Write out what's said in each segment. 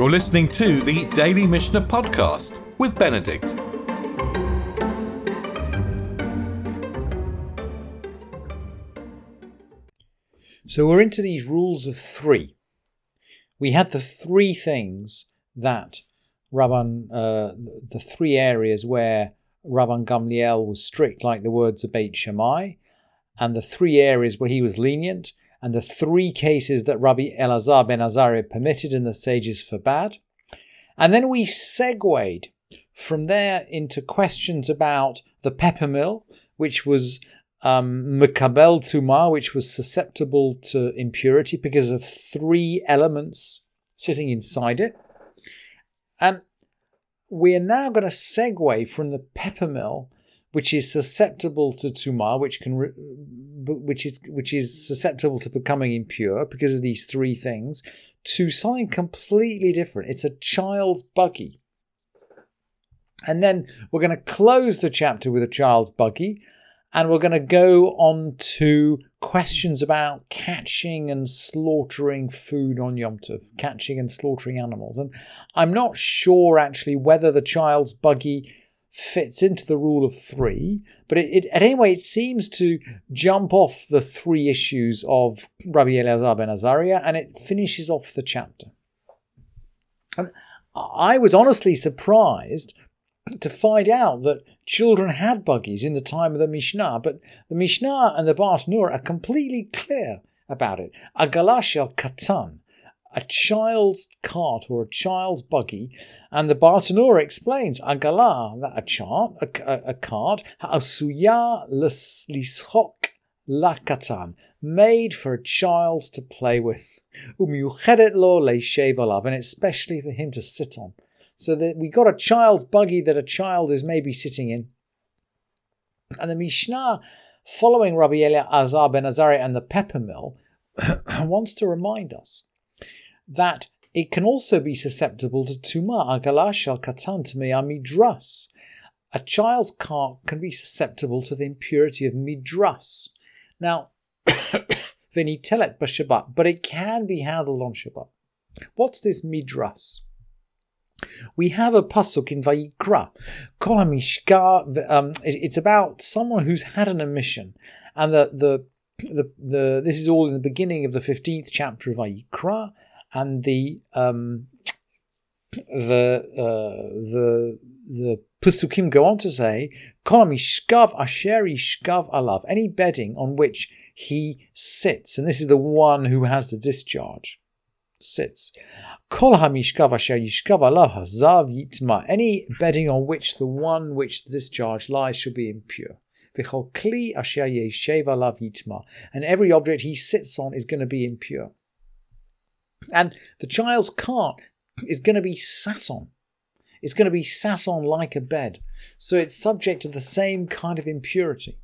You're listening to the Daily Mishnah Podcast with Benedict. So we're into these rules of three. We had the three things that Rabban, uh, the three areas where Rabban Gamliel was strict, like the words of Beit Shammai, and the three areas where he was lenient, and the three cases that Rabbi Elazar ben Azariah permitted and the sages forbade. And then we segued from there into questions about the pepper mill, which was um, Tumah, which was susceptible to impurity because of three elements sitting inside it. And we are now going to segue from the pepper mill, which is susceptible to tumah, which can, which is which is susceptible to becoming impure because of these three things, to something completely different. It's a child's buggy. And then we're going to close the chapter with a child's buggy, and we're going to go on to questions about catching and slaughtering food on Yom Tov, catching and slaughtering animals. And I'm not sure actually whether the child's buggy fits into the rule of three, but it, it anyway, it seems to jump off the three issues of Rabbi Elazar ben Azaria, and it finishes off the chapter. And I was honestly surprised to find out that children had buggies in the time of the Mishnah, but the Mishnah and the Bartanura are completely clear about it. A galashel katan, a child's cart or a child's buggy, and the Bartanura explains a galah, that a chart, a, a, a cart, ha'asuya lischok lakatan, made for a child to play with, umyuchedet lo leishev and especially for him to sit on. So that we got a child's buggy that a child is maybe sitting in. And the Mishnah, following Rabbi Elazar ben Azariah and the pepper mill, wants to remind us that it can also be susceptible to tumah, agalash al katan midras. A child's cart can be susceptible to the impurity of midras. Now, vinitelet b'Shabbat, but it can be handled on Shabbat. What's this midras? We have a pasuk in Vayikra, Kolamishka. Um, it's about someone who's had an emission, and the, the the the this is all in the beginning of the fifteenth chapter of Vayikra, and the um, the uh, the the Pusukim go on to say, Kolamishkav asher ishkav alav, any bedding on which he sits, and this is the one who has the discharge sits. Kol hamishkav asher yishkav alav hazav yitma. Any bedding on which the one which the discharge lies should be impure. V'chol kli asher yeshev alav yitma. And every object he sits on is going to be impure. And the child's cart is going to be sat on. It's going to be sat on like a bed. So it's subject to the same kind of impurity.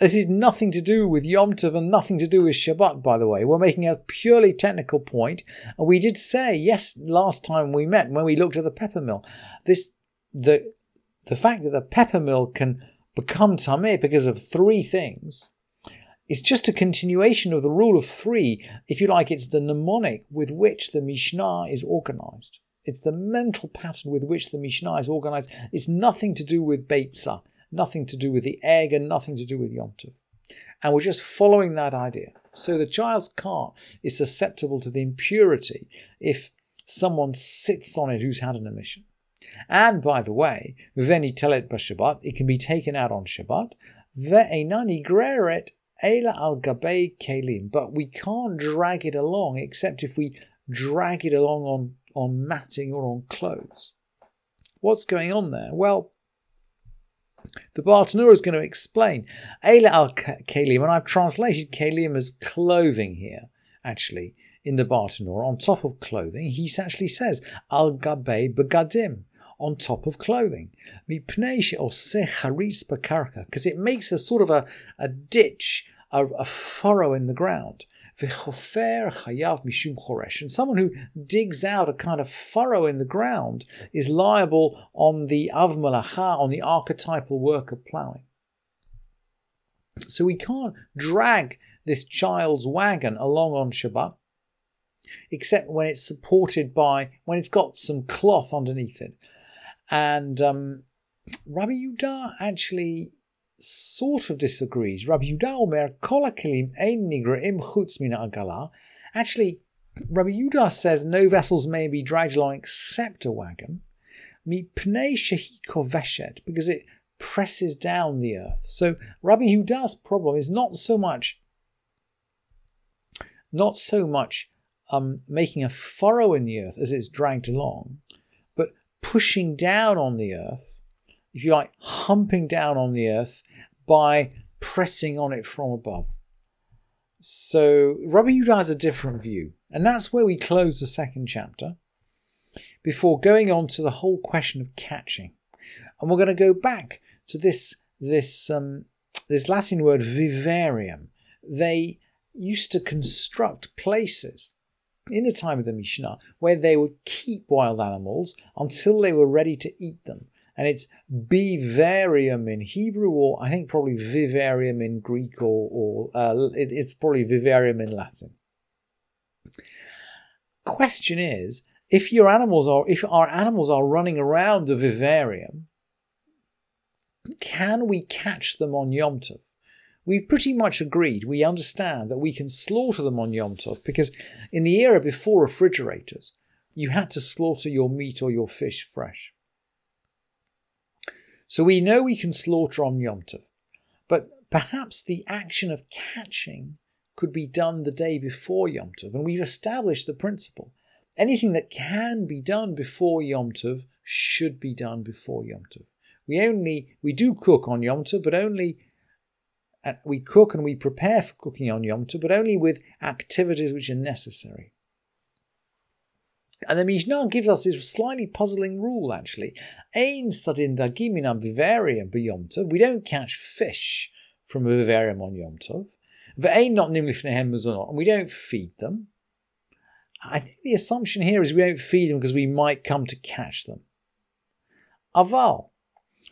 This is nothing to do with Yom Tov and nothing to do with Shabbat, by the way. We're making a purely technical point. And we did say, yes, last time we met when we looked at the pepper mill, this the the fact that the pepper mill can become tameh because of three things is just a continuation of the rule of three. If you like, it's the mnemonic with which the Mishnah is organized. It's the mental pattern with which the Mishnah is organized. It's nothing to do with Beitzah nothing to do with the egg and nothing to do with Yom Tov. And we're just following that idea. So the child's cart is susceptible to the impurity if someone sits on it who's had an emission. And by the way, veni telet b'Shabbat, it can be taken out on Shabbat. Ve'enani greret ela al gabei kelim, but we can't drag it along except if we drag it along on, on matting or on clothes. What's going on there? Well, the Bartanura is going to explain. Eila al Kalim, and I've translated Kalim as clothing here, actually, in the Bartanura, on top of clothing. He actually says, Al Gabe Begadim, on top of clothing. Because it makes a sort of a, a ditch, a, a furrow in the ground. V'chofer chayav mishum choresh. And someone who digs out a kind of furrow in the ground is liable on the avmalacha, on the archetypal work of ploughing. So we can't drag this child's wagon along on Shabbat. except when it's supported by, when it's got some cloth underneath it. And um, Rabbi Yudah actually sort of disagrees. Rabbi Yudah Omer, Kol ein nigraim chutz mina agala. Actually, Rabbi Yudah says no vessels may be dragged along except a wagon. Mi pnei shehi koveshet, because it presses down the earth. So Rabbi Yudah's problem is not so much not so much um, making a furrow in the earth as it's dragged along, pushing down on the earth, if you like, humping down on the earth by pressing on it from above. So Rabbi Yudah has a different view, and that's where we close the second chapter before going on to the whole question of catching. And we're going to go back to this this um, this Latin word vivarium. They used to construct places in the time of the Mishnah where they would keep wild animals until they were ready to eat them. And it's vivarium in Hebrew, or I think probably vivarium in Greek, or, or uh, it, it's probably vivarium in Latin. Question is, if your animals are, if our animals are running around the vivarium, can we catch them on Yom Tov? We've pretty much agreed, we understand that we can slaughter them on Yom Tov because in the era before refrigerators, you had to slaughter your meat or your fish fresh. So we know we can slaughter on Yom Tov, but perhaps the action of catching could be done the day before Yom Tov, and we've established the principle. Anything that can be done before Yom Tov should be done before Yom Tov. We only we do cook on Yom Tov, but only and we cook and we prepare for cooking on Yom Tov, but only with activities which are necessary. And the Mishnah gives us this slightly puzzling rule, actually. Ein sadin dagiminam vivarium Yom Tov. We don't catch fish from a vivarium on Yom Tov. Ve'ein not nimlifnehem not, and we don't feed them. I think the assumption here is we don't feed them because we might come to catch them. Aval,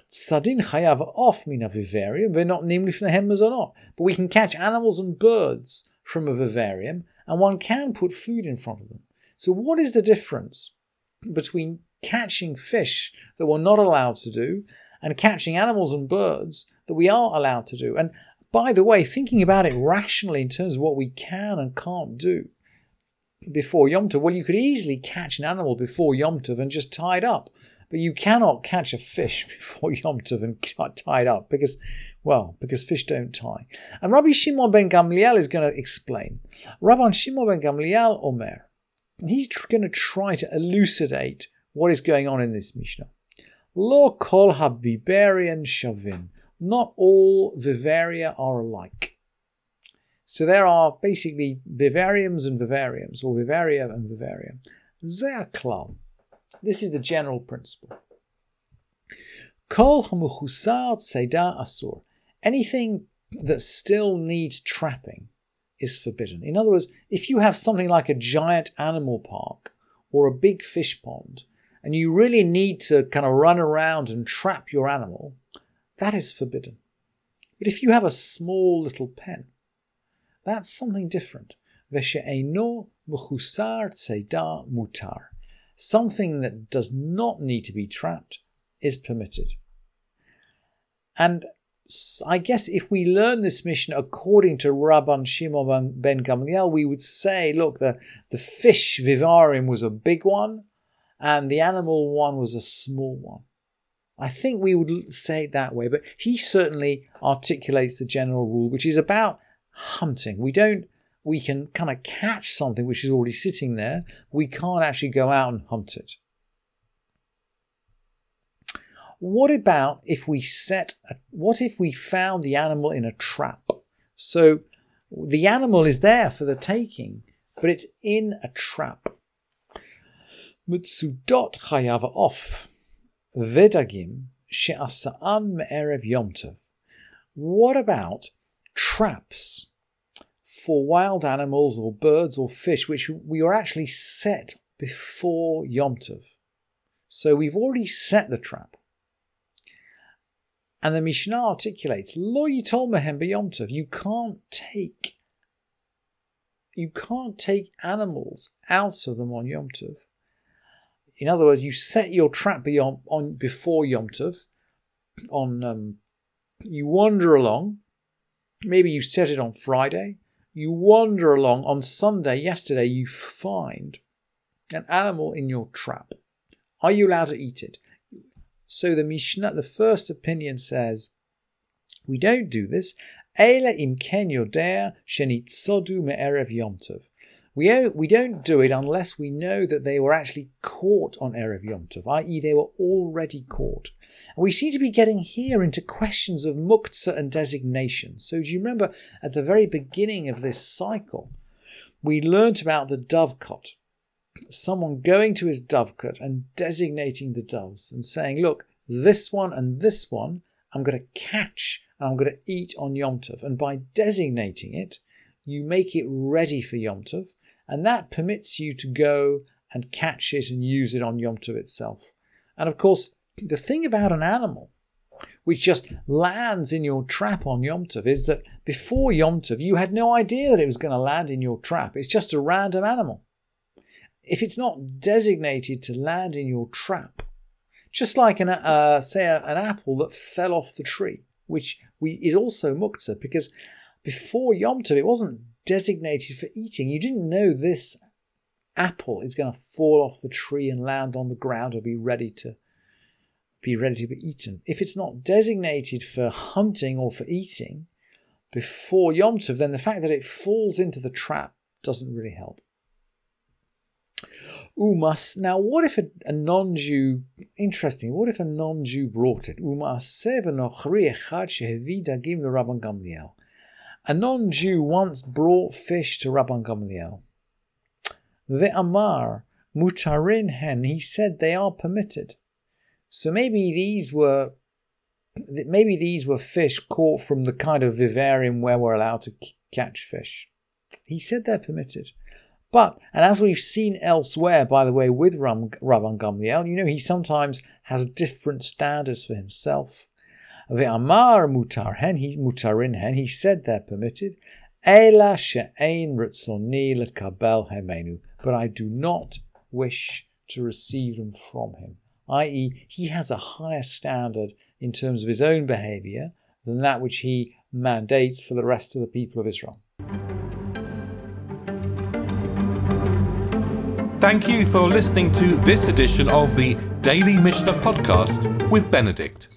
Sadin chayav off mina vivarium, we're not named lifnehem not. But we can catch animals and birds from a vivarium, and one can put food in front of them. So what is the difference between catching fish that we're not allowed to do and catching animals and birds that we are allowed to do? And by the way, thinking about it rationally in terms of what we can and can't do before Yom Tov, well, you could easily catch an animal before Yom Tov and just tie it up. But you cannot catch a fish before Yom Tov and tie it up because, well, because fish don't tie. And Rabbi Shimon ben Gamliel is going to explain. Rabbi Shimon ben Gamliel Omer, he's going to try to elucidate what is going on in this Mishnah. Lo kol habibarian shavin. Not all vivaria are alike. So there are basically vivariums and vivariums, or vivaria and vivarium. Zeh this is the general principle. Kol hamuchusar seda asur. Anything that still needs trapping is forbidden. In other words, if you have something like a giant animal park or a big fish pond, and you really need to kind of run around and trap your animal, that is forbidden. But if you have a small little pen, that's something different. Veshe'eno muchusar tzeda mutar something that does not need to be trapped is permitted. And I guess if we learn this Mishnah according to Rabban Shimon ben Gamliel, we would say, look, the, the fish vivarium was a big one and the animal one was a small one. I think we would say it that way, but he certainly articulates the general rule, which is about hunting. We don't we can kind of catch something which is already sitting there. We can't actually go out and hunt it. What about if we set, a, what if we found the animal in a trap? So the animal is there for the taking, but it's in a trap. Mutsudot chayav off. Vedagim she'asa'am me'erev. What about traps? For wild animals or birds or fish, which we were actually set before Yom Tov. So we've already set the trap. And the Mishnah articulates, Lo yitol mehem Yom Tov. You can't take you can't take animals out of them on Yom Tov. In other words, you set your trap beyond, on before Yom Tov. On um, you wander along. Maybe you set it on Friday. You wander along on Sunday. Yesterday, you find an animal in your trap. Are you allowed to eat it? So the Mishnah, the first opinion says, we don't do this. Ela im ken yodea shenitzodu me'erev yom tov. We, we don't do it unless we know that they were actually caught on Erev Yom Tov, i.e., they were already caught. And we seem to be getting here into questions of muktzah and designation. So, do you remember at the very beginning of this cycle, we learnt about the dovecot, someone going to his dovecot and designating the doves and saying, look, this one and this one I'm going to catch and I'm going to eat on Yom Tov. And by designating it, you make it ready for Yom Tov and that permits you to go and catch it and use it on Yom Tov itself. And of course, the thing about an animal which just lands in your trap on Yom Tov is that before Yom Tov, you had no idea that it was going to land in your trap. It's just a random animal. If it's not designated to land in your trap, just like an, uh, say a, an apple that fell off the tree, which we, is also muktzah, because before Yom Tov, it wasn't designated for eating. You didn't know this apple is going to fall off the tree and land on the ground and be ready to be ready to be eaten. If it's not designated for hunting or for eating before Yom Tov, then the fact that it falls into the trap doesn't really help. Umas. Now, what if a, a non-Jew? Interesting. What if a non-Jew brought it? Umas sevenochri echad shehevi dagim Rabban Gamliel. A non Jew once brought fish to Rabban Gamliel. Ve'amar mutarin hen, he said they are permitted. So maybe these were maybe these were fish caught from the kind of vivarium where we're allowed to catch fish. He said they're permitted. But, and as we've seen elsewhere, by the way, with Rabban Gamliel, you know, he sometimes has different standards for himself. Ve'amar mutar hen, he mutarin hen, he said they're permitted. Ela hemenu, but I do not wish to receive them from him. I.e., he has a higher standard in terms of his own behavior than that which he mandates for the rest of the people of Israel. Thank you for listening to this edition of the Daily Mishnah Podcast with Benedict.